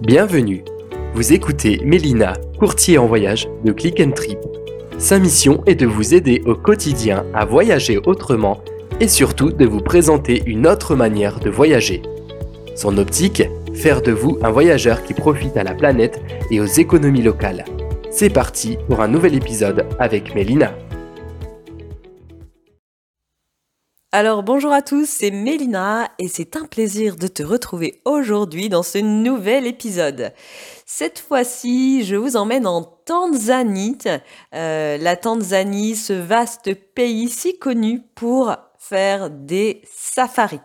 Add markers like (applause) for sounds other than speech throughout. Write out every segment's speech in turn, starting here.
Bienvenue. Vous écoutez Mélina, courtier en voyage de Click and Trip. Sa mission est de vous aider au quotidien à voyager autrement et surtout de vous présenter une autre manière de voyager. Son optique Faire de vous un voyageur qui profite à la planète et aux économies locales. C'est parti pour un nouvel épisode avec Mélina. Alors bonjour à tous, c'est Mélina et c'est un plaisir de te retrouver aujourd'hui dans ce nouvel épisode. Cette fois-ci, je vous emmène en Tanzanie. Euh, la Tanzanie, ce vaste pays si connu pour faire des safaris.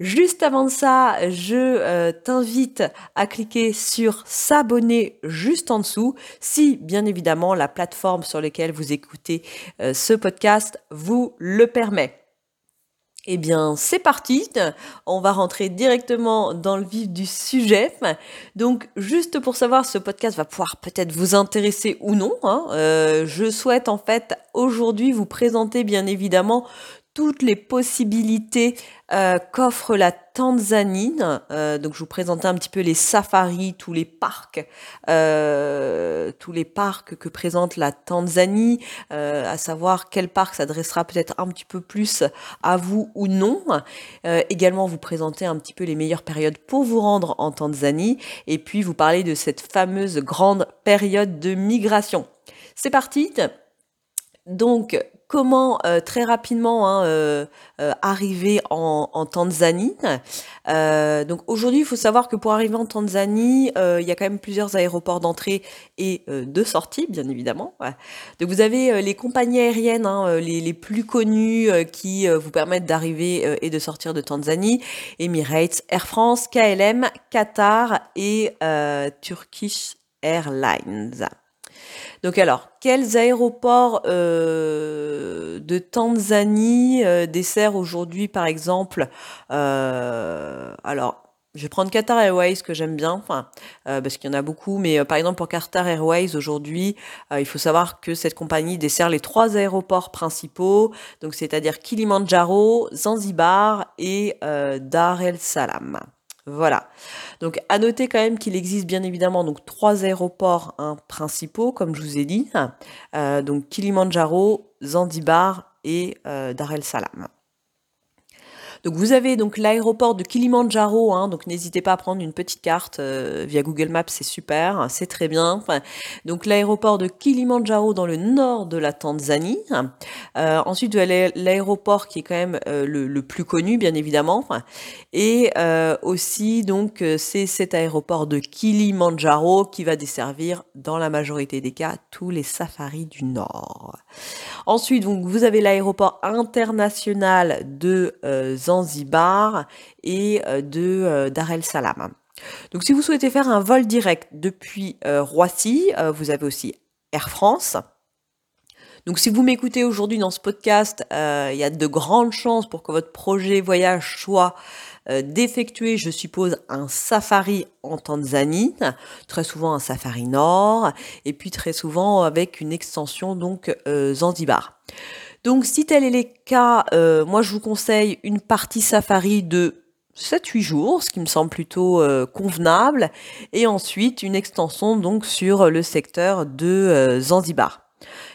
Juste avant ça, je euh, t'invite à cliquer sur s'abonner juste en dessous si bien évidemment la plateforme sur laquelle vous écoutez euh, ce podcast vous le permet. Eh bien, c'est parti. On va rentrer directement dans le vif du sujet. Donc, juste pour savoir, ce podcast va pouvoir peut-être vous intéresser ou non. Hein. Euh, je souhaite en fait aujourd'hui vous présenter bien évidemment toutes les possibilités euh, qu'offre la Tanzanie. Euh, donc je vous présentais un petit peu les safaris, tous les parcs, euh, tous les parcs que présente la Tanzanie, à savoir quel parc s'adressera peut-être un petit peu plus à vous ou non. également vous présenter un petit peu les meilleures périodes pour vous rendre en Tanzanie et puis vous parler de cette fameuse grande période de migration. C'est parti. Donc, comment euh, très rapidement hein, euh, euh, arriver en, Tanzanie? donc aujourd'hui, il faut savoir que pour arriver en Tanzanie, il y a quand même plusieurs aéroports d'entrée et de sortie, bien évidemment. Donc vous avez les compagnies aériennes hein, les, les, plus connues qui vous permettent d'arriver et de sortir de Tanzanie. Emirates, Air France, KLM, Qatar et Turkish Airlines. Donc alors, quels aéroports euh, de Tanzanie euh, desserrent aujourd'hui, par exemple euh, Alors, je vais prendre Qatar Airways que j'aime bien, enfin, parce qu'il y en a beaucoup, mais par exemple pour Qatar Airways aujourd'hui, il faut savoir que cette compagnie dessert les trois aéroports principaux, donc c'est-à-dire Kilimandjaro, Zanzibar et Dar el Salam. Voilà. Donc à noter quand même qu'il existe bien évidemment trois aéroports hein, principaux, comme je vous ai dit, euh, donc Kilimandjaro, Zanzibar et euh, Dar el Salam. Donc vous avez donc l'aéroport de Kilimandjaro, hein, donc n'hésitez pas à prendre une petite carte euh, via Google Maps, c'est super, c'est très bien. donc l'aéroport de Kilimandjaro dans le nord de la Tanzanie. Euh, ensuite vous avez l'aéroport qui est quand même euh, le, plus connu, bien évidemment. Et aussi donc c'est cet aéroport de Kilimandjaro qui va desservir dans la majorité des cas tous les safaris du nord. Ensuite donc vous avez l'aéroport international de Zanzibar et euh, de euh, Dar el Salam. Donc si vous souhaitez faire un vol direct depuis euh, Roissy, vous avez aussi Air France. Donc si vous m'écoutez aujourd'hui dans ce podcast, il y a de grandes chances pour que votre projet voyage soit d'effectuer, je suppose, un safari en Tanzanie, très souvent un safari nord, et puis très souvent avec une extension donc Zanzibar. Donc si tel est le cas, euh, moi je vous conseille une partie safari de 7-8 jours, ce qui me semble plutôt euh, convenable, et ensuite une extension donc sur le secteur de euh, Zanzibar.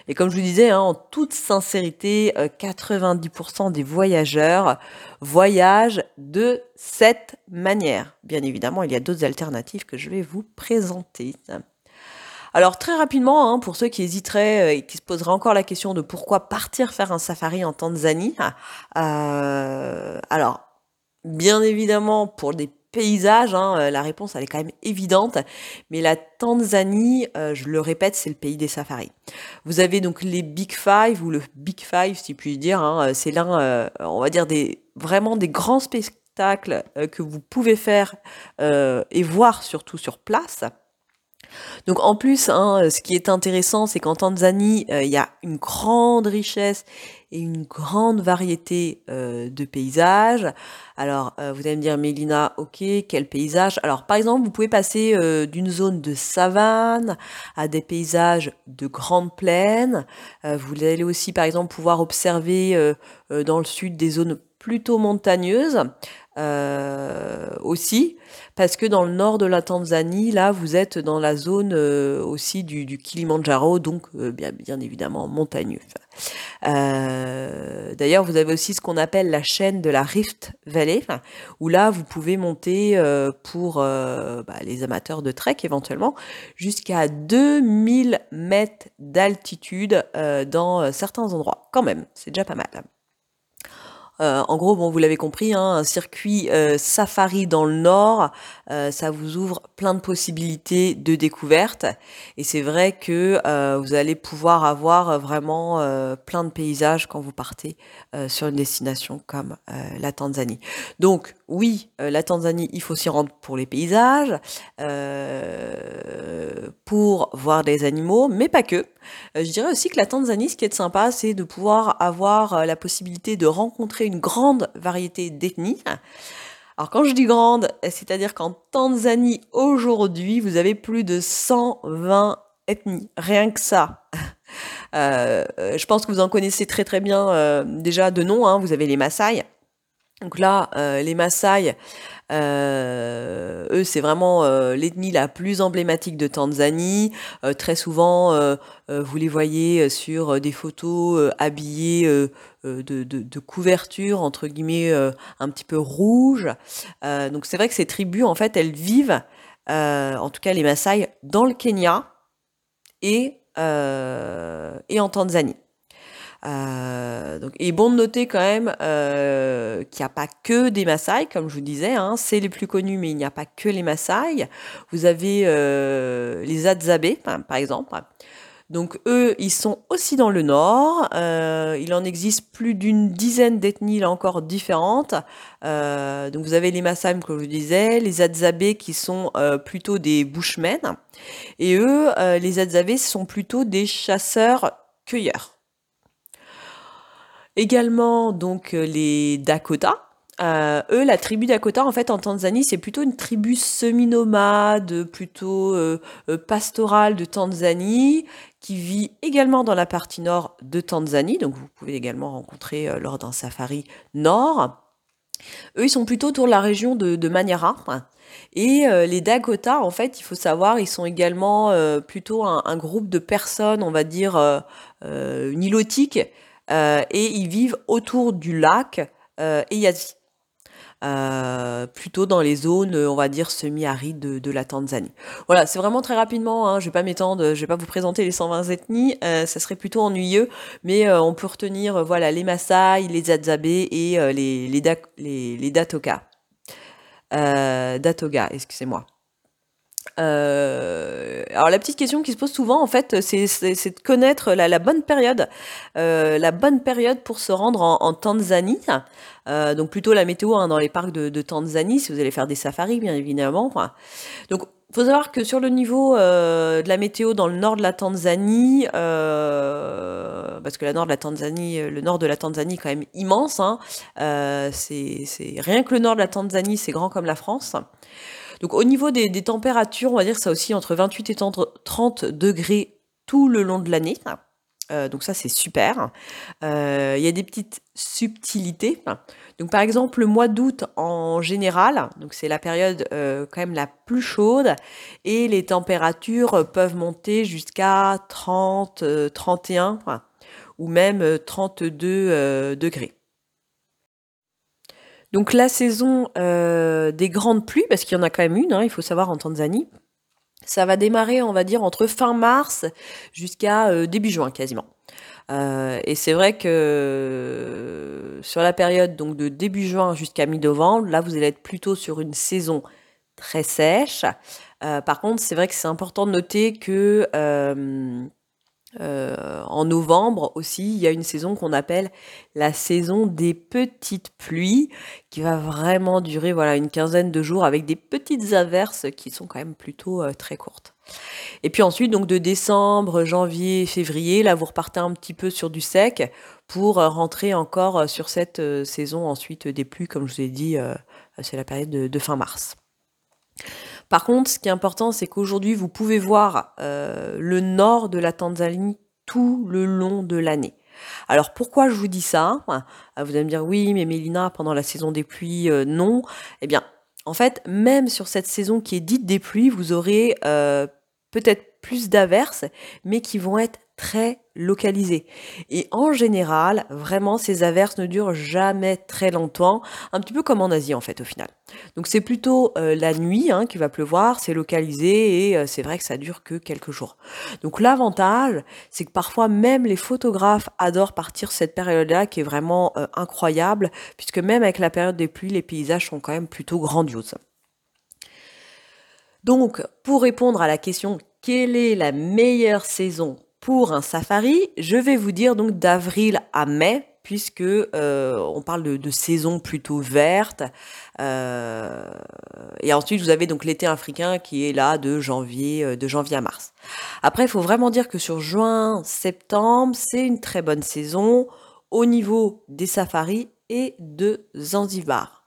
Et comme je vous disais, hein, en toute sincérité, 90% des voyageurs voyagent de cette manière. Bien évidemment, il y a d'autres alternatives que je vais vous présenter. Alors très rapidement, hein, pour ceux qui hésiteraient euh, et qui se poseraient encore la question de pourquoi partir faire un safari en Tanzanie, euh, alors bien évidemment pour des paysages, hein, euh, la réponse elle est quand même évidente, mais la Tanzanie, je le répète, c'est le pays des safaris. Vous avez donc les Big Five ou le Big Five si puis dire, hein, c'est l'un, on va dire des vraiment des grands spectacles que vous pouvez faire et voir surtout sur place. Donc en plus, hein, ce qui est intéressant, c'est qu'en Tanzanie, euh, il y a une grande richesse et une grande variété euh, de paysages. Alors, euh, vous allez me dire, Mélina, ok, quel paysage? Alors, par exemple, vous pouvez passer d'une zone de savane à des paysages de grandes plaines. vous allez aussi, par exemple, pouvoir observer dans le sud des zones plutôt montagneuses. Aussi, parce que dans le nord de la Tanzanie, là, vous êtes dans la zone aussi du, du Kilimandjaro, donc bien, bien évidemment montagneux. Euh, d'ailleurs, vous avez aussi ce qu'on appelle la chaîne de la Rift Valley, où là, vous pouvez monter euh, pour euh, bah, les amateurs de trek éventuellement jusqu'à 2000 mètres d'altitude dans certains endroits. Quand même, c'est déjà pas mal. Euh, en gros, bon, vous l'avez compris, hein, un circuit euh, safari dans le nord, euh, ça vous ouvre plein de possibilités de découverte. Et c'est vrai que vous allez pouvoir avoir vraiment plein de paysages quand vous partez sur une destination comme la Tanzanie. Donc, oui, la Tanzanie, il faut s'y rendre pour les paysages, pour voir des animaux, mais pas que. je dirais aussi que la Tanzanie, ce qui est sympa, c'est de pouvoir avoir la possibilité de rencontrer une grande variété d'ethnies. Alors quand je dis grande, c'est-à-dire qu'en Tanzanie aujourd'hui, vous avez plus de 120 ethnies, rien que ça. Euh, je pense que vous en connaissez très très bien euh, déjà de nom, hein. vous avez les Maasai. Donc là, euh, les Maasai, euh, eux, c'est vraiment euh, l'ethnie la plus emblématique de Tanzanie. Euh, très souvent, vous les voyez sur des photos habillés de, de, de, couverture, entre guillemets, un petit peu rouge. donc c'est vrai que ces tribus, en fait, elles vivent, en tout cas les Maasai, dans le Kenya et, et en Tanzanie. Euh, donc, et bon de noter quand même euh, qu'il n'y a pas que des Maasai, comme je vous disais, hein, c'est les plus connus, mais il n'y a pas que les Maasai. Vous avez euh, les Adzabé, par exemple. Donc eux, ils sont aussi dans le nord. Euh, il en existe plus d'une dizaine d'ethnies là encore différentes. Euh, donc vous avez les Maasai, comme je vous disais, les Adzabé qui sont euh, plutôt des Bushmen, et eux, les Adzabé sont plutôt des chasseurs-cueilleurs. Également, donc, euh, les Dakota. Euh, eux, la tribu Dakota, en fait, en Tanzanie, c'est plutôt une tribu semi-nomade, plutôt euh, pastorale de Tanzanie, qui vit également dans la partie nord de Tanzanie. Donc, vous pouvez également rencontrer lors d'un safari nord. Eux, ils sont plutôt autour de la région de, de Manyara. Et les Dakota, en fait, il faut savoir, ils sont également plutôt un, groupe de personnes, on va dire, nilotiques, et ils vivent autour du lac euh, Eyazi. Euh, plutôt dans les zones, on va dire, semi-arides de, la Tanzanie. Voilà, c'est vraiment très rapidement, hein, je vais pas m'étendre, je vais pas vous présenter les 120 ethnies, ça serait plutôt ennuyeux, mais on peut retenir voilà, les Maasai, les Adzabé et les, les, les, les Datoga. Datoga, excusez-moi. Euh, alors la petite question qui se pose souvent en fait, c'est, de connaître la, bonne période, euh, la bonne période pour se rendre en, Tanzanie. Euh, donc plutôt la météo hein, dans les parcs de, Tanzanie, si vous allez faire des safaris bien évidemment. Donc faut savoir que sur le niveau de la météo dans le nord de la Tanzanie, parce que la nord de la Tanzanie, le nord de la Tanzanie est quand même immense. Hein, c'est, c'est rien que le nord de la Tanzanie, c'est grand comme la France. Donc au niveau des, températures, on va dire ça aussi entre 28 et 30 degrés tout le long de l'année. Euh, donc ça c'est super. Euh, il y a des petites subtilités. Donc par exemple le mois d'août en général, c'est la période euh, quand même la plus chaude et les températures peuvent monter jusqu'à 30, 31 ou même 32 degrés. Donc la saison euh, des grandes pluies, parce qu'il y en a quand même une, hein, il faut savoir en Tanzanie, ça va démarrer, on va dire, entre fin mars jusqu'à euh, début juin quasiment. Euh, et c'est vrai que sur la période donc de début juin jusqu'à mi-novembre, là vous allez être plutôt sur une saison très sèche. par contre, c'est vrai que c'est important de noter que euh, en novembre aussi, il y a une saison qu'on appelle la saison des petites pluies, qui va vraiment durer voilà une quinzaine de jours avec des petites averses qui sont quand même plutôt euh, très courtes. Et puis ensuite, donc de décembre, janvier, février, là vous repartez un petit peu sur du sec pour euh, rentrer encore sur cette saison ensuite des pluies, comme je vous ai dit, c'est la période de fin mars. Par contre, ce qui est important, c'est qu'aujourd'hui, vous pouvez voir euh, le nord de la Tanzanie tout le long de l'année. Alors pourquoi je vous dis ça? Ah, Vous allez me dire oui, mais Mélina, pendant la saison des pluies, euh, non. Eh bien, en fait, même sur cette saison qui est dite des pluies, vous aurez euh, peut-être plus d'averses, mais qui vont être très localisées. Et en général, vraiment, ces averses ne durent jamais très longtemps, un petit peu comme en Asie en fait au final. Donc c'est plutôt euh, la nuit hein, qui va pleuvoir, c'est localisé et euh, c'est vrai que ça dure que quelques jours. Donc l'avantage, c'est que parfois même les photographes adorent partir cette période-là qui est vraiment euh, incroyable, puisque même avec la période des pluies, les paysages sont quand même plutôt grandioses. Donc, pour répondre à la question quelle est la meilleure saison pour un safari Je vais vous dire donc d'avril à mai, puisque euh, on parle de, saison plutôt verte. Euh, et ensuite, vous avez donc l'été africain qui est là de janvier, euh, de janvier à mars. Après, il faut vraiment dire que sur juin, septembre, c'est une très bonne saison au niveau des safaris et de Zanzibar.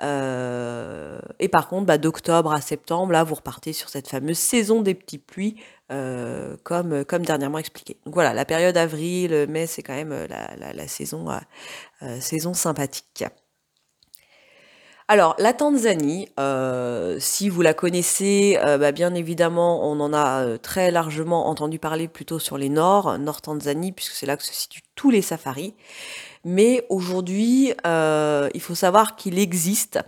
Et par contre, bah, d'octobre à septembre, là, vous repartez sur cette fameuse saison des petites pluies, euh, comme, comme dernièrement expliqué. Donc voilà, la période avril, mai, c'est quand même euh, la, saison, saison sympathique. Alors, la Tanzanie, si vous la connaissez, bah, bien évidemment, on en a très largement entendu parler plutôt sur les nords, nord Tanzanie, puisque c'est là que se situent tous les safaris. Mais aujourd'hui, euh, il faut savoir qu'il existe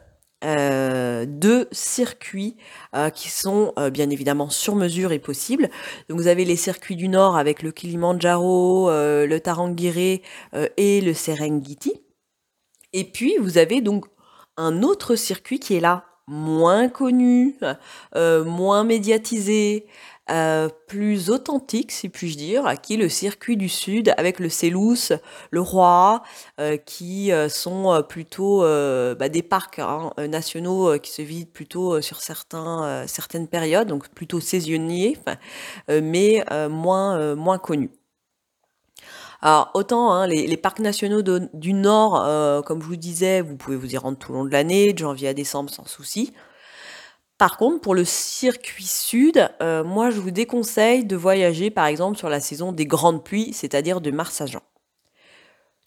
euh, deux circuits euh, qui sont bien évidemment sur mesure et possibles. Donc vous avez les circuits du Nord avec le Kilimanjaro, le Tarangire et le Serengeti. Et puis vous avez donc un autre circuit qui est là moins connu, moins médiatisé, euh, plus authentique, si puis-je dire, qui le circuit du Sud avec le Célous, le Roi, euh, qui euh, sont plutôt bah, des parcs hein, nationaux qui se vident plutôt sur certaines périodes, donc plutôt saisonniers, mais moins, moins connus. Alors autant hein, les, parcs nationaux du Nord, comme je vous disais, vous pouvez vous y rendre tout au long de l'année, de janvier à décembre sans souci. Par contre, pour le circuit sud, euh, moi je vous déconseille de voyager par exemple sur la saison des grandes pluies, c'est-à-dire de mars à juin.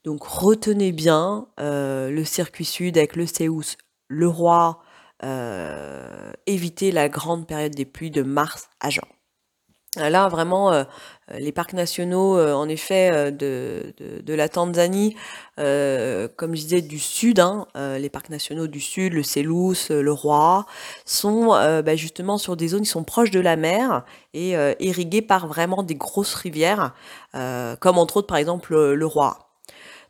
Donc retenez bien euh, le circuit sud avec le Céus, le Roi, euh, évitez la grande période des pluies de mars à juin. Là, vraiment, euh, les parcs nationaux, euh, en effet, euh, de, de, la Tanzanie, comme je disais, du sud, hein, les parcs nationaux du sud, le Célous, le Roi, sont bah, justement sur des zones qui sont proches de la mer et irriguées par vraiment des grosses rivières, comme entre autres, par exemple, le Roi.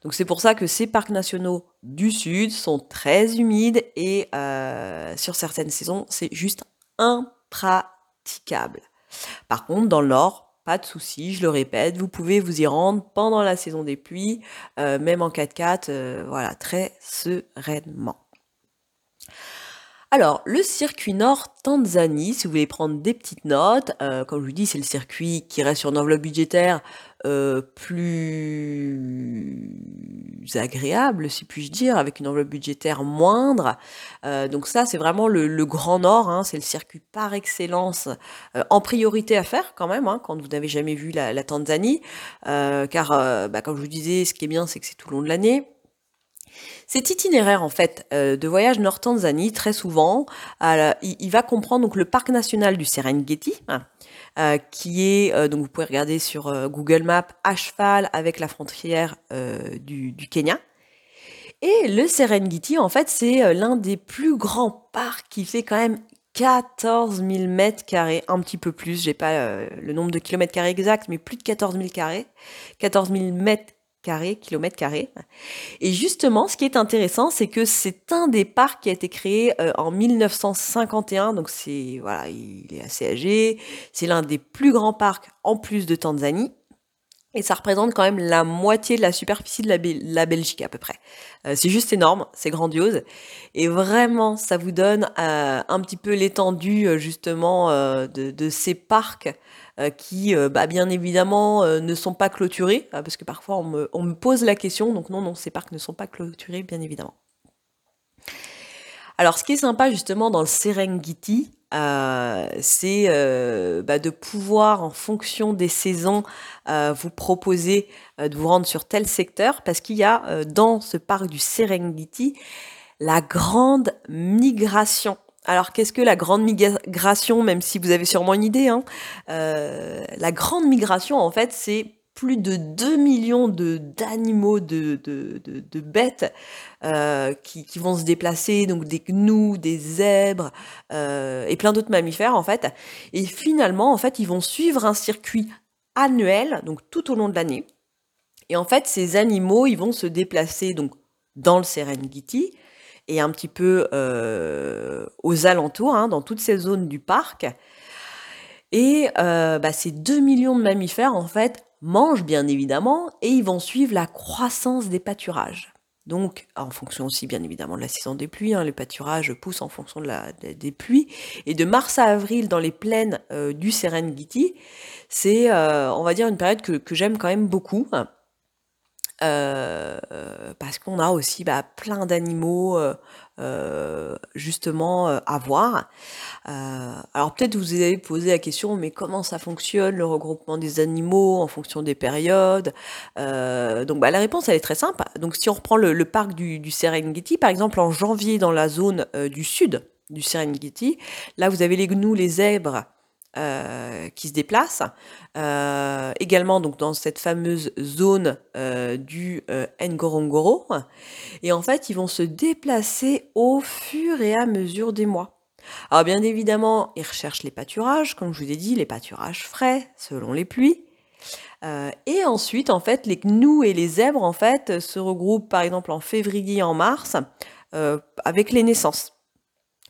Donc c'est pour ça que ces parcs nationaux du sud sont très humides et sur certaines saisons, c'est juste impraticable. Par contre, dans le nord, pas de souci, je le répète, vous pouvez vous y rendre pendant la saison des pluies, euh, même en 4x4, euh, voilà, très sereinement. Alors, le circuit nord Tanzanie, si vous voulez prendre des petites notes, euh, comme je vous dis, c'est le circuit qui reste sur une enveloppe budgétaire euh, plus agréable, si puis-je dire, avec une enveloppe budgétaire moindre. Euh, donc ça, c'est vraiment le, grand nord, hein, c'est le circuit par excellence en priorité à faire quand même, hein, quand vous n'avez jamais vu la, Tanzanie, car, bah, comme je vous disais, ce qui est bien, c'est que c'est tout le long de l'année. Cet itinéraire en fait euh, de voyage Nord-Tanzanie, très souvent, il, va comprendre donc le parc national du Serengeti, hein, euh, qui est euh, donc vous pouvez regarder sur Google Maps à cheval avec la frontière du, Kenya. Et le Serengeti, en fait, c'est l'un des plus grands parcs qui fait quand même 14 000 mètres carrés, un petit peu plus, j'ai pas le nombre de kilomètres carrés exact, mais plus de 14 000 carrés, 14 000 mètres carrés, kilomètres carrés. Et justement, ce qui est intéressant, c'est que c'est un des parcs qui a été créé euh, en 1951, donc c'est voilà, il est assez âgé. C'est l'un des plus grands parcs en plus de Tanzanie. Et ça représente quand même la moitié de la superficie de la, Belgique à peu près. Euh, c'est juste énorme, c'est grandiose. Et vraiment, ça vous donne euh, un petit peu l'étendue justement de, ces parcs qui, euh, bah, bien évidemment, euh, ne sont pas clôturés, parce que parfois on me, pose la question, donc non, non, ces parcs ne sont pas clôturés, bien évidemment. Alors, ce qui est sympa justement dans le Serengeti, c'est bah, de pouvoir, en fonction des saisons, vous proposer de vous rendre sur tel secteur, parce qu'il y a dans ce parc du Serengeti la grande migration. Alors qu'est-ce que la grande migration, même si vous avez sûrement une idée hein La grande migration, en fait, c'est plus de 2 millions d'animaux, de, bêtes euh, qui, qui, vont se déplacer, donc des gnous, des zèbres euh, et plein d'autres mammifères en fait. Et finalement, en fait, ils vont suivre un circuit annuel, donc tout au long de l'année. Et en fait, ces animaux, ils vont se déplacer donc dans le Serengeti et un petit peu euh, aux alentours, hein, dans toutes ces zones du parc. Et bah, ces 2 millions de mammifères, en fait, mangent bien évidemment et ils vont suivre la croissance des pâturages. Donc, en fonction aussi bien évidemment de la saison des pluies, hein, les pâturages poussent en fonction de la, des, pluies. Et de mars à avril, dans les plaines euh, du Serengeti, c'est, euh, on va dire, une période que j'aime quand même beaucoup. Euh, parce qu'on a aussi bah, plein d'animaux euh, justement à voir. alors peut-être vous avez posé la question, mais comment ça fonctionne le regroupement des animaux en fonction des périodes? Donc bah, la réponse elle est très simple. Donc si on reprend le, parc du, du, Serengeti, par exemple en janvier dans la zone du sud du Serengeti, là vous avez les gnous, les zèbres, euh, qui se déplacent. Euh, également donc dans cette fameuse zone euh, du Ngorongoro. Et en fait, ils vont se déplacer au fur et à mesure des mois. Alors bien évidemment, ils recherchent les pâturages, comme je vous ai dit, les pâturages frais selon les pluies. et ensuite, en fait, les gnous et les zèbres, en fait, se regroupent par exemple en février, en mars, avec les naissances.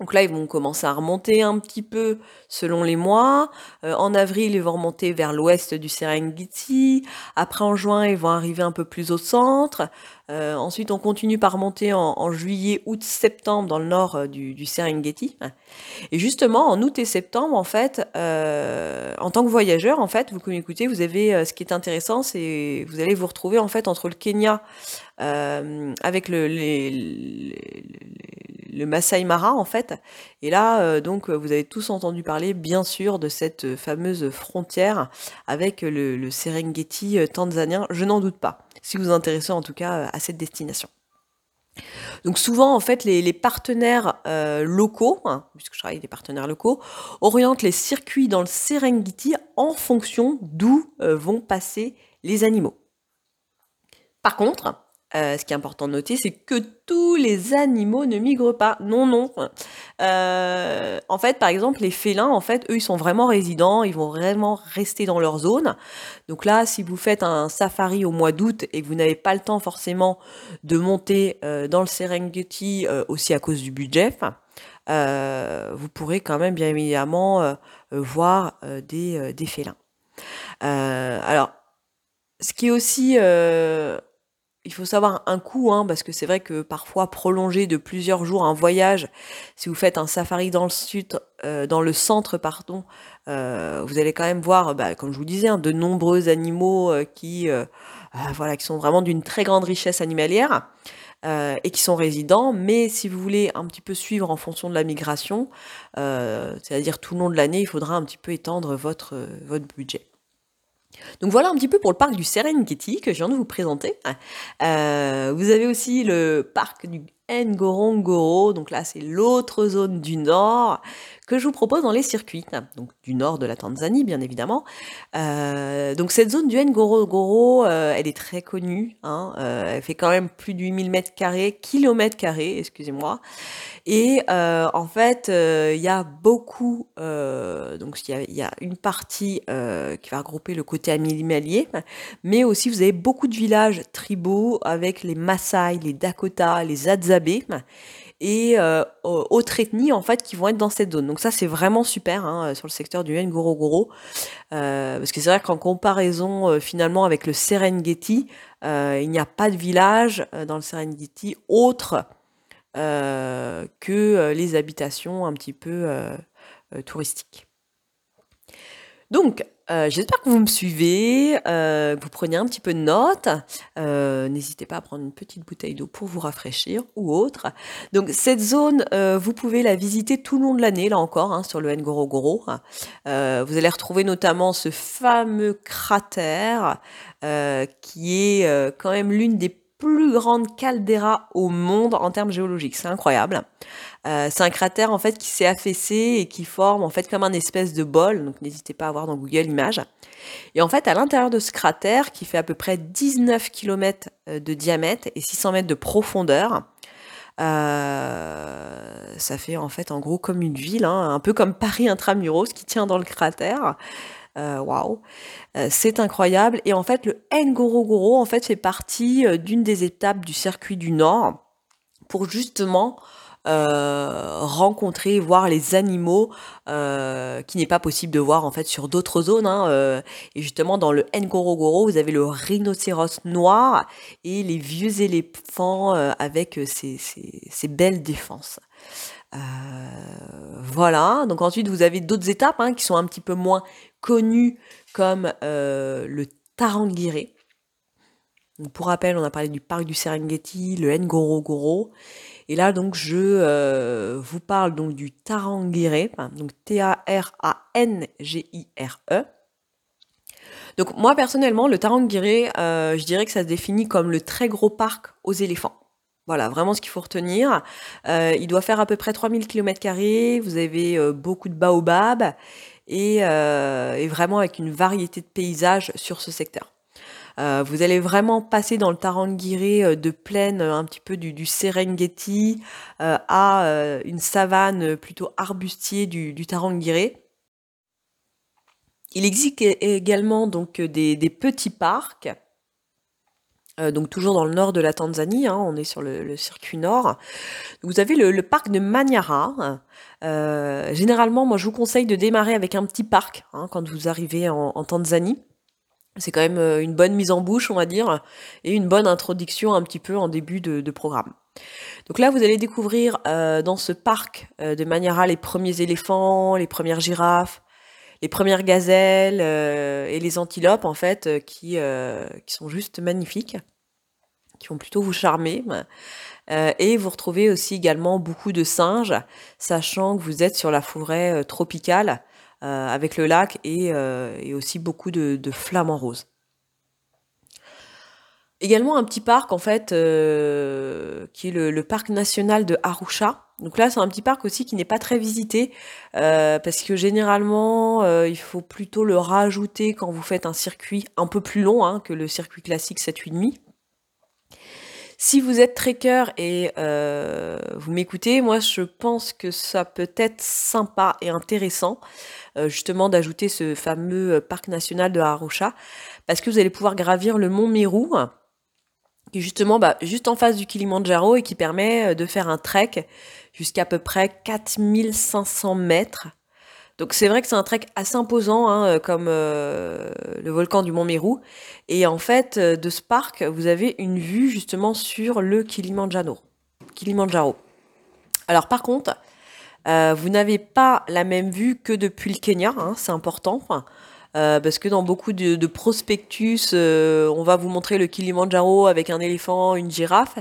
Donc là, ils vont commencer à remonter un petit peu selon les mois. Euh, en avril, ils vont remonter vers l'ouest du Serengeti. Après, en juin, ils vont arriver un peu plus au centre. Euh, ensuite, on continue par remonter en, juillet, août, septembre dans le nord euh, du, Serengeti. Et justement, en août et septembre, en fait, en tant que voyageur, en fait, vous écoutez, vous avez ce qui est intéressant, c'est vous allez vous retrouver en fait entre le Kenya avec le, les le Masai Mara en fait. Et là, euh, donc, vous avez tous entendu parler, bien sûr, de cette fameuse frontière avec le, Serengeti euh, tanzanien. Je n'en doute pas, si vous vous intéressez en tout cas à cette destination. Donc souvent, en fait, les, partenaires euh, locaux, hein, puisque je travaille avec des partenaires locaux, orientent les circuits dans le Serengeti en fonction d'où vont passer les animaux. Par contre, euh, ce qui est important de noter, c'est que tous les animaux ne migrent pas. Non, non. Euh, en fait, par exemple, les félins, en fait, eux, ils sont vraiment résidents, ils vont vraiment rester dans leur zone. Donc là, si vous faites un safari au mois d'août et que vous n'avez pas le temps forcément de monter euh, dans le Serengeti aussi à cause du budget, vous pourrez quand même bien évidemment voir des, des félins. alors, ce qui est aussi il faut savoir un coût, hein, parce que c'est vrai que parfois prolonger de plusieurs jours un voyage, si vous faites un safari dans le sud, euh, dans le centre, pardon, euh, vous allez quand même voir, bah, comme je vous disais, hein, de nombreux animaux euh, qui, voilà, qui sont vraiment d'une très grande richesse animalière et qui sont résidents. Mais si vous voulez un petit peu suivre en fonction de la migration, c'est-à-dire tout le long de l'année, il faudra un petit peu étendre votre votre budget. Donc voilà un petit peu pour le parc du Serengeti que je viens de vous présenter. Euh, vous avez aussi le parc du Ngorongoro, donc là c'est l'autre zone du nord que je vous propose dans les circuits, donc du nord de la Tanzanie bien évidemment. Euh, donc cette zone du Ngorongoro, euh, elle est très connue, hein, euh, elle fait quand même plus de 8000 mètres carrés, kilomètres carrés, excusez-moi. Et en fait, il y a beaucoup, donc il y, a, une partie qui va regrouper le côté animalier, mais aussi vous avez beaucoup de villages tribaux avec les Maasai, les Dakota, les Et euh, autres ethnies en fait qui vont être dans cette zone. Donc ça c'est vraiment super hein, sur le secteur du Ngorongoro euh, parce que c'est vrai qu'en comparaison euh, finalement avec le Serengeti, il n'y a pas de village dans le Serengeti autre que les habitations un petit peu touristiques. Donc, euh, j'espère que vous me suivez, euh, vous prenez un petit peu de notes. Euh, n'hésitez pas à prendre une petite bouteille d'eau pour vous rafraîchir ou autre. Donc, cette zone, vous pouvez la visiter tout le long de l'année, là encore, hein, sur le Ngorogoro. vous allez retrouver notamment ce fameux cratère qui est quand même l'une des plus grandes calderas au monde en termes géologiques. C'est incroyable. Euh, c'est un cratère en fait qui s'est affaissé et qui forme en fait comme un espèce de bol. Donc n'hésitez pas à voir dans Google Images. Et en fait, à l'intérieur de ce cratère, qui fait à peu près 19 km euh, de diamètre et 600 mètres de profondeur, euh, ça fait en fait en gros comme une ville, hein, un peu comme Paris intramuros qui tient dans le cratère. Waouh, c'est incroyable. Et en fait, le Ngorogoro en fait fait partie d'une des étapes du circuit du Nord pour justement euh, rencontrer, voir les animaux euh, qui n'est pas possible de voir en fait sur d'autres zones. Hein, euh, et justement dans le Ngorogoro, vous avez le rhinocéros noir et les vieux éléphants avec ces, belles défenses. voilà, donc ensuite vous avez d'autres étapes hein, qui sont un petit peu moins connues comme le Tarangire. pour rappel, on a parlé du parc du Serengeti, le Ngorogoro. Et là, donc, je euh, vous parle donc du Tarangire, donc T-A-R-A-N-G-I-R-E. Donc, moi, personnellement, le Tarangire, euh, je dirais que ça se définit comme le très gros parc aux éléphants. Voilà, vraiment ce qu'il faut retenir. Euh, il doit faire à peu près 3000 km, vous avez beaucoup de baobabs et vraiment avec une variété de paysages sur ce secteur. Euh, vous allez vraiment passer dans le Tarangire euh, de plaine euh, un petit peu du, Serengeti à une savane plutôt arbustier du, du Tarangire. Il existe également donc des, petits parcs. donc toujours dans le nord de la Tanzanie, hein, on est sur le, circuit nord. Vous avez le, parc de Manyara. généralement, moi je vous conseille de démarrer avec un petit parc hein, quand vous arrivez en Tanzanie. C'est quand même euh, une bonne mise en bouche, on va dire, et une bonne introduction un petit peu en début de, programme. Donc là, vous allez découvrir euh, dans ce parc euh, de Maniara les premiers éléphants, les premières girafes, les premières gazelles et les antilopes, en fait, qui, qui sont juste magnifiques, qui vont plutôt vous charmer. et vous retrouvez aussi également beaucoup de singes, sachant que vous êtes sur la forêt tropicale euh, avec le lac et, euh, aussi beaucoup de, flamants roses. Également un petit parc en fait euh, qui est le, parc national de Arusha. Donc là c'est un petit parc aussi qui n'est pas très visité parce que généralement il faut plutôt le rajouter quand vous faites un circuit un peu plus long hein, que le circuit classique 7,5. Si vous êtes trekker et euh, vous m'écoutez, moi je pense que ça peut être sympa et intéressant euh, justement d'ajouter ce fameux euh, parc national de Arusha parce que vous allez pouvoir gravir le mont Meru qui est justement bah, juste en face du Kilimanjaro et qui permet de faire un trek jusqu'à peu près 4500 mètres donc c'est vrai que c'est un trek assez imposant, hein, euh, comme euh, le volcan du Mont Meru. Et en fait, euh, de ce parc, vous avez une vue justement sur le Kilimanjaro. Kilimanjaro. Alors par contre, vous n'avez pas la même vue que depuis le Kenya, hein, c'est important. Euh, parce que dans beaucoup de, prospectus, euh, on va vous montrer le Kilimanjaro avec un éléphant, une girafe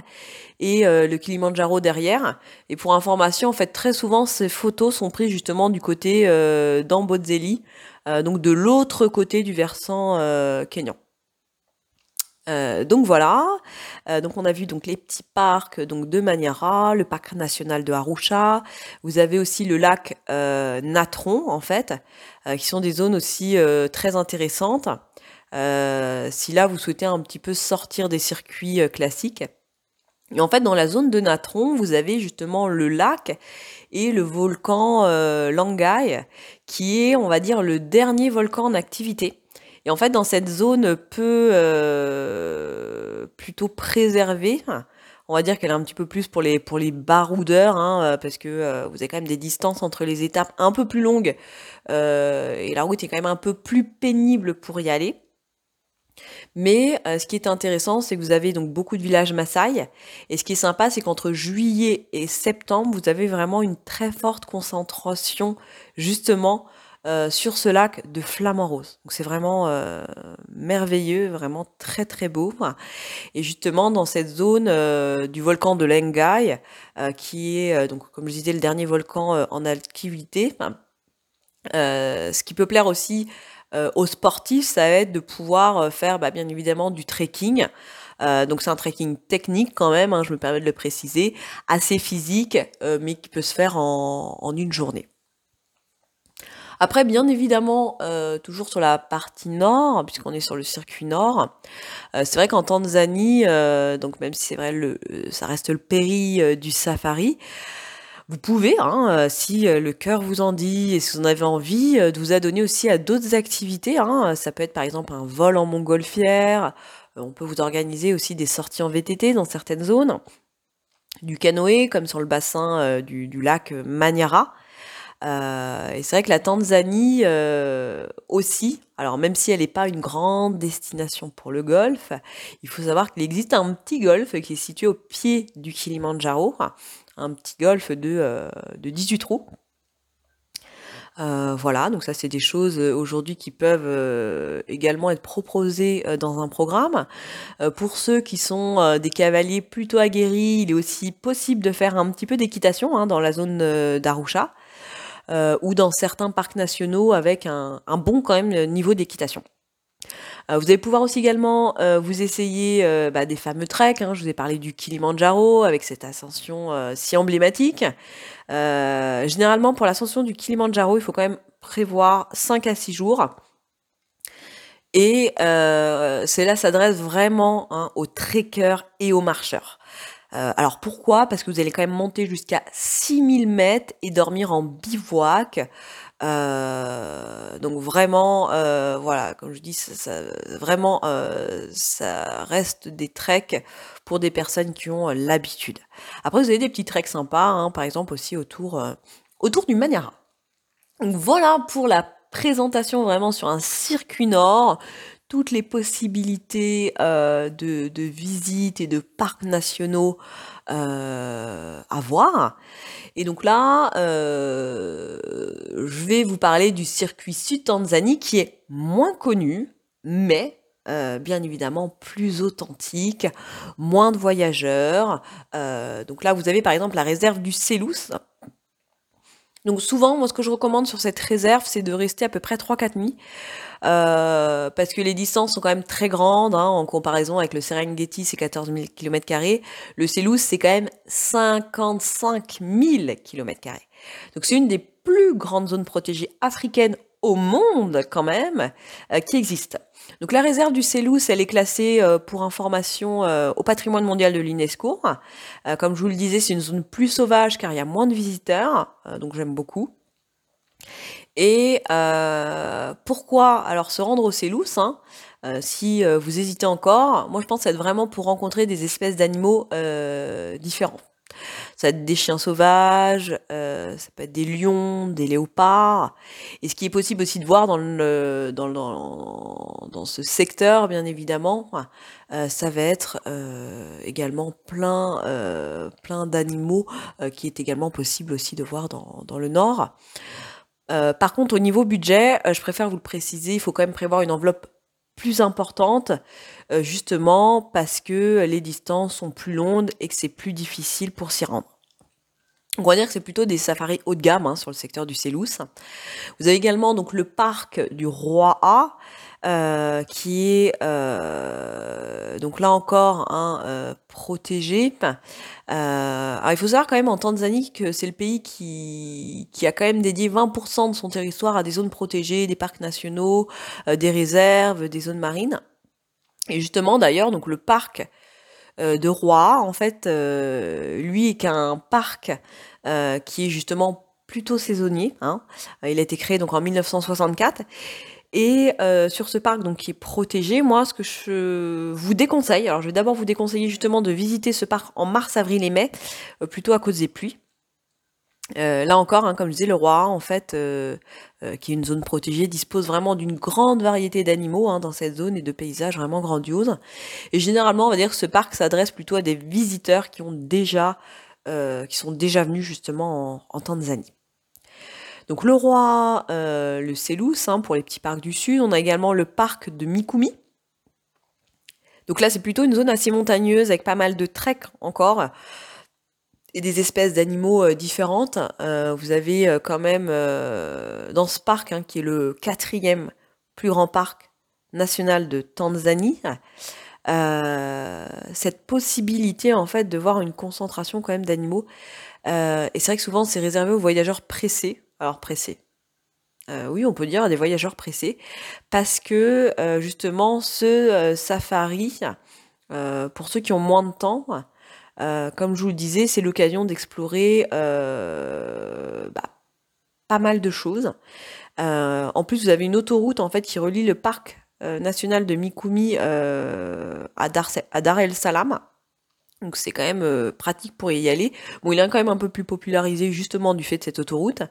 et euh, le Kilimanjaro derrière. Et pour information, en fait, très souvent, ces photos sont prises justement du côté d'Ambozeli, donc de l'autre côté du versant kenyan. Euh, donc voilà, euh, donc on a vu donc les petits parcs donc de Maniara, le parc national de Arusha. Vous avez aussi le lac euh, Natron en fait, qui sont des zones aussi très intéressantes. si là vous souhaitez un petit peu sortir des circuits classiques. Et en fait, dans la zone de Natron, vous avez justement le lac et le volcan Langai, qui est, on va dire, le dernier volcan en activité. Et en fait, dans cette zone peu euh, plutôt préservée, on va dire qu'elle est un petit peu plus pour les, pour les baroudeurs, hein, euh, parce que euh, vous avez quand même des distances entre les étapes un peu plus longues, et la route est quand même un peu plus pénible pour y aller. Mais ce qui est intéressant, c'est que vous avez donc beaucoup de villages Maasai. Et ce qui est sympa, c'est qu'entre juillet et septembre, vous avez vraiment une très forte concentration justement sur ce lac de flamants roses. Donc c'est vraiment merveilleux, vraiment très très beau. Et justement dans cette zone du volcan de Lengai, qui est donc comme je disais le dernier volcan en activité, ce qui peut plaire aussi aux sportifs, ça va être de pouvoir faire bah, bien évidemment du trekking. Euh, donc c'est un trekking technique quand même, hein, je me permets de le préciser, assez physique, euh, mais qui peut se faire en, une journée. Après, bien évidemment, euh, toujours sur la partie nord, puisqu'on est sur le circuit nord, c'est vrai qu'en Tanzanie, donc même si c'est vrai, le, ça reste le péri du safari, vous pouvez, hein, si le cœur vous en dit et si vous en avez envie, de vous adonner aussi à d'autres activités. Hein. Ça peut être par exemple un vol en montgolfière, euh, on peut vous organiser aussi des sorties en VTT dans certaines zones, du canoë comme sur le bassin euh, du, lac Maniara. Euh, et c'est vrai que la Tanzanie aussi, alors même si elle n'est pas une grande destination pour le golf, il faut savoir qu'il existe un petit golf qui est situé au pied du Kilimanjaro, un petit golf de, de 18 trous, euh, voilà, donc ça c'est des choses euh, aujourd'hui qui peuvent euh, également être proposées dans un programme. pour ceux qui sont des cavaliers plutôt aguerris, il est aussi possible de faire un petit peu d'équitation hein, dans la zone d'Arusha ou dans certains parcs nationaux avec un, bon quand même niveau d'équitation. Euh, vous allez pouvoir aussi également euh, vous essayer euh, bah, des fameux treks. Hein. Je vous ai parlé du Kilimanjaro avec cette ascension si emblématique. généralement, pour l'ascension du Kilimanjaro, il faut quand même prévoir 5 à 6 jours. Et cela s'adresse vraiment hein, aux trekkers et aux marcheurs. Alors pourquoi? Parce que vous allez quand même monter jusqu'à 6000 mètres et dormir en bivouac. Euh, donc vraiment, euh, voilà, comme je dis, ça, vraiment, euh, ça reste des treks pour des personnes qui ont l'habitude. Après, vous avez des petits treks sympas, hein, par exemple aussi autour, autour du Maniara. Donc voilà pour la présentation vraiment sur un circuit nord toutes les possibilités de, de visites et de parcs nationaux euh, à voir. Et donc là, euh, je vais vous parler du circuit Sud Tanzanie qui est moins connu, mais euh, bien évidemment plus authentique, moins de voyageurs. donc là, vous avez par exemple la réserve du Célous. Donc souvent, moi, ce que je recommande sur cette réserve, c'est de rester à peu près 3-4 nuits. Euh, parce que les distances sont quand même très grandes hein, en comparaison avec le Serengeti, c'est 14 000 km. Le Selous, c'est quand même 55 000 km. Donc c'est une des plus grandes zones protégées africaines au monde quand même euh, qui existe. Donc la réserve du Selous, elle est classée euh, pour information au patrimoine mondial de l'UNESCO. comme je vous le disais, c'est une zone plus sauvage car il y a moins de visiteurs, donc j'aime beaucoup. Et euh, pourquoi alors se rendre au Célous hein, euh, Si euh, vous hésitez encore, moi je pense être vraiment pour rencontrer des espèces d'animaux différents. Ça va être des chiens sauvages, ça peut être des lions, des léopards. Et ce qui est possible aussi de voir dans, le, dans, dans, ce secteur, bien évidemment, ça va être également plein, plein d'animaux qui est également possible aussi de voir dans le nord. Euh, par contre, au niveau budget, euh, je préfère vous le préciser, il faut quand même prévoir une enveloppe plus importante, euh, justement parce que les distances sont plus longues et que c'est plus difficile pour s'y rendre. On va dire que c'est plutôt des safaris haut de gamme hein, sur le secteur du Célous. Vous avez également donc le parc du Roi A, euh, qui est euh, donc là encore un euh, protégé. il faut savoir quand même en Tanzanie que c'est le pays qui, qui a quand même dédié 20% de son territoire à des zones protégées, des parcs nationaux, des réserves, des zones marines. Et justement d'ailleurs donc le parc de Roi en fait lui est qu'un parc qui est justement plutôt saisonnier. Hein. Il a été créé donc en 1964 et euh, sur ce parc donc qui est protégé, moi ce que je vous déconseille, alors je vais d'abord vous déconseiller justement de visiter ce parc en mars, avril et mai, euh, plutôt à cause des pluies. Euh, là encore, hein, comme je disais, le roi, en fait, qui est une zone protégée, dispose vraiment d'une grande variété d'animaux hein, dans cette zone et de paysages vraiment grandioses. Et généralement, on va dire que ce parc s'adresse plutôt à des visiteurs qui ont déjà, qui sont déjà venus justement en Tanzanie. Donc le roi, le Selous, hein, pour les petits parcs du sud. On a également le parc de Mikumi. Donc là, c'est plutôt une zone assez montagneuse avec pas mal de treks encore et des espèces d'animaux euh, différentes. Euh, vous avez euh, quand même dans ce parc, hein, qui est le quatrième plus grand parc national de Tanzanie, cette possibilité en fait de voir une concentration quand même d'animaux. et c'est vrai que souvent c'est réservé aux voyageurs pressés. Alors pressés. oui, on peut dire à des voyageurs pressés, parce que justement ce safari, pour ceux qui ont moins de temps, euh, comme je vous le disais, c'est l'occasion d'explorer euh, bah, pas mal de choses. Euh, en plus, vous avez une autoroute en fait qui relie le parc national de Mikumi à, Dar, el Salam. Donc c'est quand même pratique pour y aller. Bon, il est quand même un peu plus popularisé justement du fait de cette autoroute.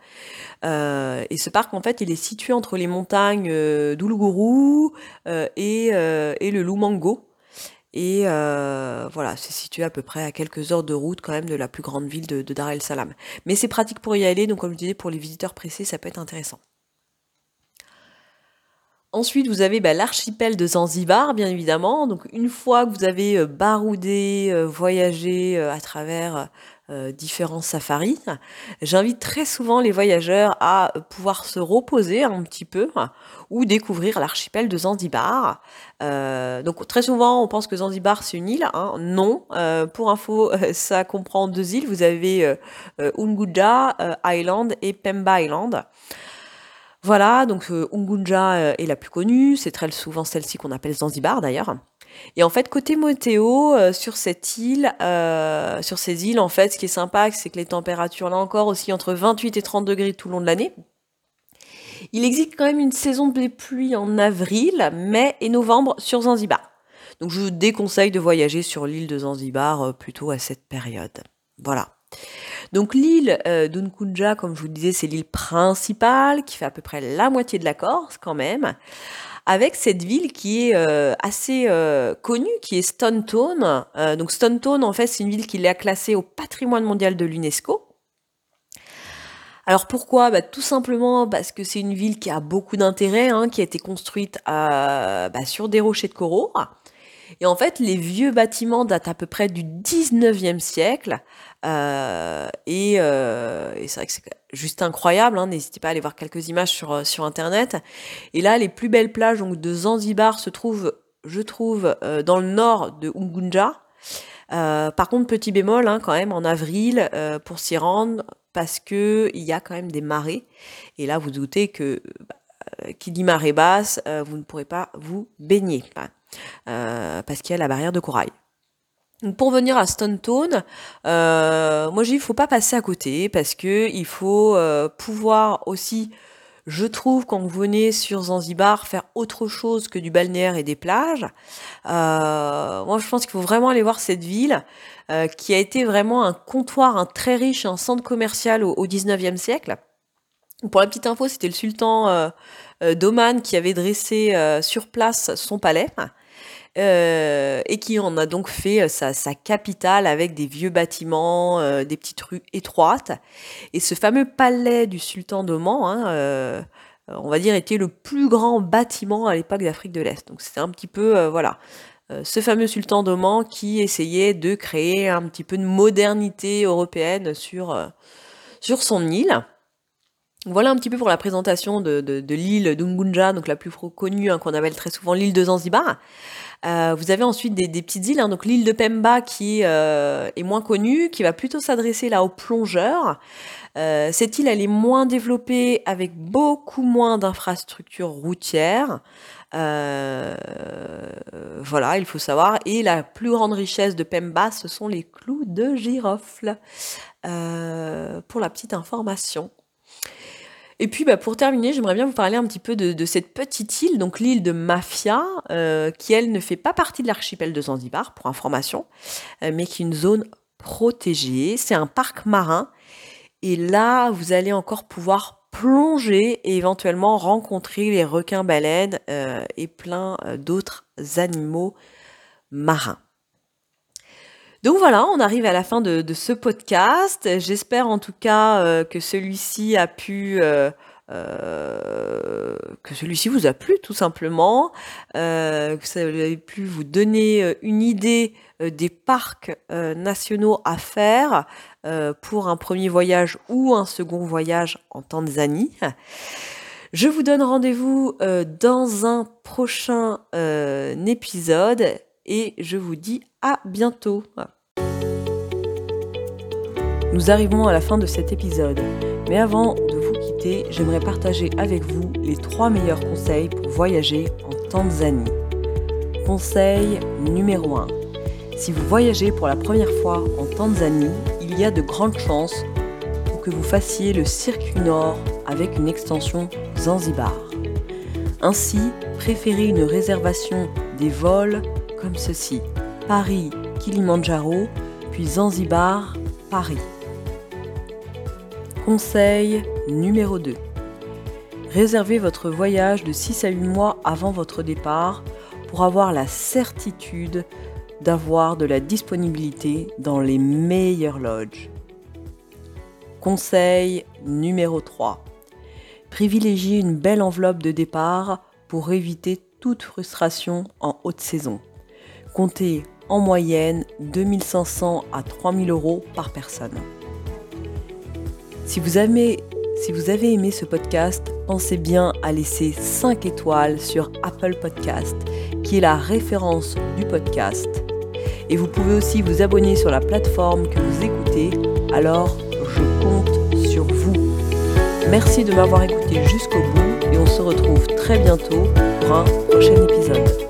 et ce parc, en fait, il est situé entre les montagnes d'Uluguru et, et, le Lumango. Et euh, voilà, c'est situé à peu près à quelques heures de route quand même de la plus grande ville de, Dar el Salam. Mais c'est pratique pour y aller, donc comme je disais, pour les visiteurs pressés, ça peut être intéressant. Ensuite, vous avez bah, l'archipel de Zanzibar, bien évidemment. Donc, une fois que vous avez euh, baroudé, euh, voyagé à travers euh, différents safaris. J'invite très souvent les voyageurs à pouvoir se reposer un petit peu ou découvrir l'archipel de Zanzibar. Euh, donc très souvent on pense que Zanzibar c'est une île. Hein. Non, euh, pour info (laughs) ça comprend deux îles. Vous avez Unguja Island et Pemba Island. Voilà, donc Unguja est la plus connue, c'est très souvent celle-ci qu'on appelle Zanzibar d'ailleurs. Et en fait, côté météo, euh, sur cette île, euh, sur ces îles, en fait, ce qui est sympa, c'est que les températures, là encore, aussi entre 28 et 30 degrés tout le long de l'année. Il existe quand même une saison des pluies en avril, mai et novembre sur Zanzibar. Donc je vous déconseille de voyager sur l'île de Zanzibar euh, plutôt à cette période. Voilà. Donc l'île d'Unkunja, comme je vous disais, c'est l'île principale qui fait à peu près la moitié de la Corse quand même avec cette ville qui est euh, assez euh, connue, qui est Stone Town. Euh, donc Stone Town, en fait, c'est une ville qui est classée au patrimoine mondial de l'UNESCO. Alors pourquoi? Bah, Tout simplement parce que c'est une ville qui a beaucoup d'intérêt, hein, qui a été construite bah, sur des rochers de coraux. Et en fait, les vieux bâtiments datent à peu près du 19e siècle. Euh, euh, et, c'est vrai que c'est juste incroyable. Hein. N'hésitez pas à aller voir quelques images sur, euh, sur Internet. Et là, les plus belles plages donc, de Zanzibar se trouvent, je trouve, dans le nord de Ungunja. par contre, petit bémol hein, quand même en avril pour s'y rendre parce que il y a quand même des marées. Et là, vous doutez que bah, qui dit marée basse, vous ne pourrez pas vous baigner parce qu'il y a la barrière de corail pour venir à Stone Town, euh, moi j'ai il faut pas passer à côté parce que il faut euh, pouvoir aussi, je trouve, quand vous venez sur Zanzibar, faire autre chose que du balnéaire et des plages. Euh, moi je pense qu'il faut vraiment aller voir cette ville qui a été vraiment un comptoir, un très riche, un centre commercial au, au 19e siècle. Pour la petite info, c'était le sultan d'Oman qui avait dressé sur place son palais. Euh, et qui en a donc fait euh, sa, capitale avec des vieux bâtiments, euh, des petites rues étroites. Et ce fameux palais du sultan d'Oman, hein, on va dire, était le plus grand bâtiment à l'époque d'Afrique de l'Est. Donc c'était un petit peu, voilà, ce fameux sultan d'Oman qui essayait de créer un petit peu de modernité européenne sur, sur son île. Voilà un petit peu pour la présentation de, l'île d'Ungunja, donc la plus connue, hein, qu'on appelle très souvent l'île de Zanzibar. Euh, vous avez ensuite des, petites îles, hein, donc l'île de Pemba qui euh, est moins connue, qui va plutôt s'adresser là aux plongeurs. Euh, cette île, est moins développée avec beaucoup moins d'infrastructures routières. voilà, il faut savoir. Et la plus grande richesse de Pemba, ce sont les clous de girofle. pour la petite information. Et puis bah, pour terminer, j'aimerais bien vous parler un petit peu de, cette petite île, donc l'île de Mafia, euh, qui elle ne fait pas partie de l'archipel de Zanzibar, pour information, euh, mais qui est une zone protégée. C'est un parc marin. Et là, vous allez encore pouvoir plonger et éventuellement rencontrer les requins-baleines euh, et plein d'autres animaux marins. Donc voilà, on arrive à la fin de, ce podcast. J'espère en tout cas euh, que celui-ci a pu... Euh, euh, que celui-ci vous a plu tout simplement, que ça a pu vous donner une idée des parcs nationaux à faire pour un premier voyage ou un second voyage en Tanzanie. Je vous donne rendez-vous dans un prochain épisode et je vous dis à bientôt. Nous arrivons à la fin de cet épisode, mais avant de vous quitter, j'aimerais partager avec vous les trois meilleurs conseils pour voyager en Tanzanie. Conseil numéro 1. Si vous voyagez pour la première fois en Tanzanie, il y a de grandes chances pour que vous fassiez le circuit nord avec une extension Zanzibar. Ainsi, préférez une réservation des vols comme ceci. Paris, Kilimanjaro, puis Zanzibar, Paris. Conseil numéro 2. Réservez votre voyage de 6 à 8 mois avant votre départ pour avoir la certitude d'avoir de la disponibilité dans les meilleures lodges. Conseil numéro 3. Privilégiez une belle enveloppe de départ pour éviter toute frustration en haute saison. Comptez en moyenne 2500 à 3000 euros par personne. Si vous, avez, si vous avez aimé ce podcast, pensez bien à laisser 5 étoiles sur Apple Podcast, qui est la référence du podcast. Et vous pouvez aussi vous abonner sur la plateforme que vous écoutez, alors je compte sur vous. Merci de m'avoir écouté jusqu'au bout et on se retrouve très bientôt pour un prochain épisode.